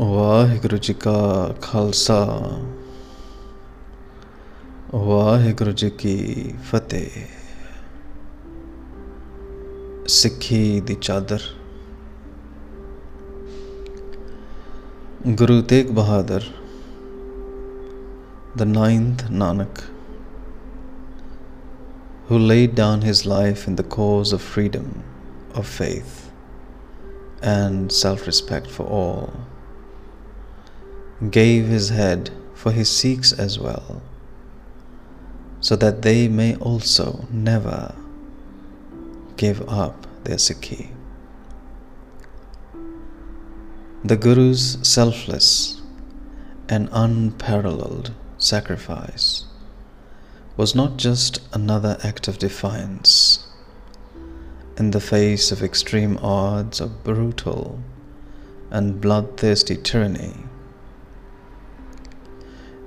ਵਾਹਿਗੁਰੂ ਜੀ ਕਾ ਖਾਲਸਾ ਵਾਹਿਗੁਰੂ ਜੀ ਕੀ ਫਤਿਹ ਸਿੱਖੀ ਦੀ ਚਾਦਰ Guru Tegh Bahadur the ninth Nanak, who laid down his life in the cause of freedom, of faith, and self respect for all, gave his head for his Sikhs as well, so that they may also never give up their Sikhi. The Guru's selfless and unparalleled sacrifice was not just another act of defiance in the face of extreme odds of brutal and bloodthirsty tyranny,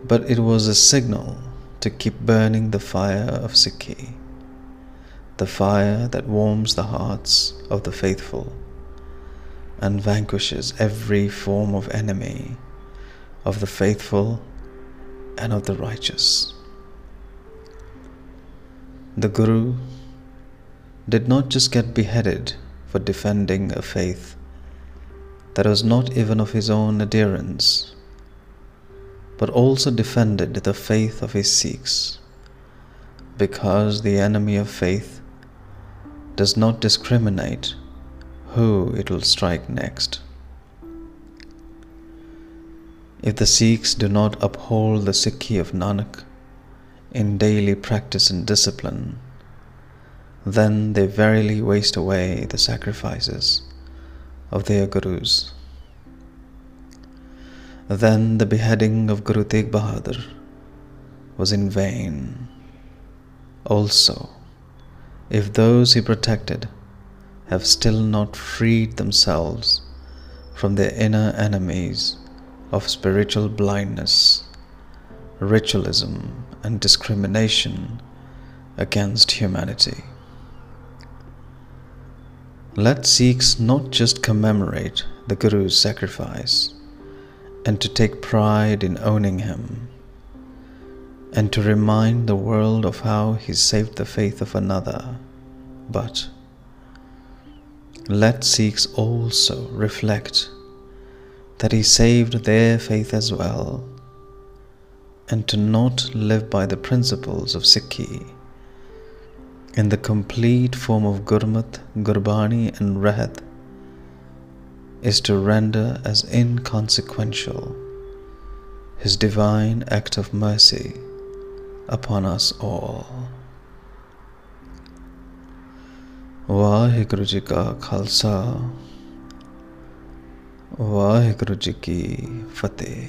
but it was a signal to keep burning the fire of Sikhi, the fire that warms the hearts of the faithful and vanquishes every form of enemy of the faithful and of the righteous. The Guru did not just get beheaded for defending a faith that was not even of his own adherents, but also defended the faith of his Sikhs, because the enemy of faith does not discriminate who it will strike next. If the Sikhs do not uphold the Sikhi of Nanak in daily practice and discipline, then they verily waste away the sacrifices of their Gurus. Then the beheading of Guru Tegh Bahadur was in vain. Also, if those he protected have still not freed themselves from their inner enemies of spiritual blindness, ritualism, and discrimination against humanity. Let Sikhs not just commemorate the Guru's sacrifice and to take pride in owning him, and to remind the world of how he saved the faith of another, but let Sikhs also reflect that he saved their faith as well, and to not live by the principles of Sikhi. In the complete form of Gurmat, Gurbani, and Rahat is to render as inconsequential his divine act of mercy upon us all. Waheguru ji ਕਾ ਖਾਲਸਾ ਵਾਹਿਗੁਰੂ ਜੀ ਕੀ ਫਤਿਹ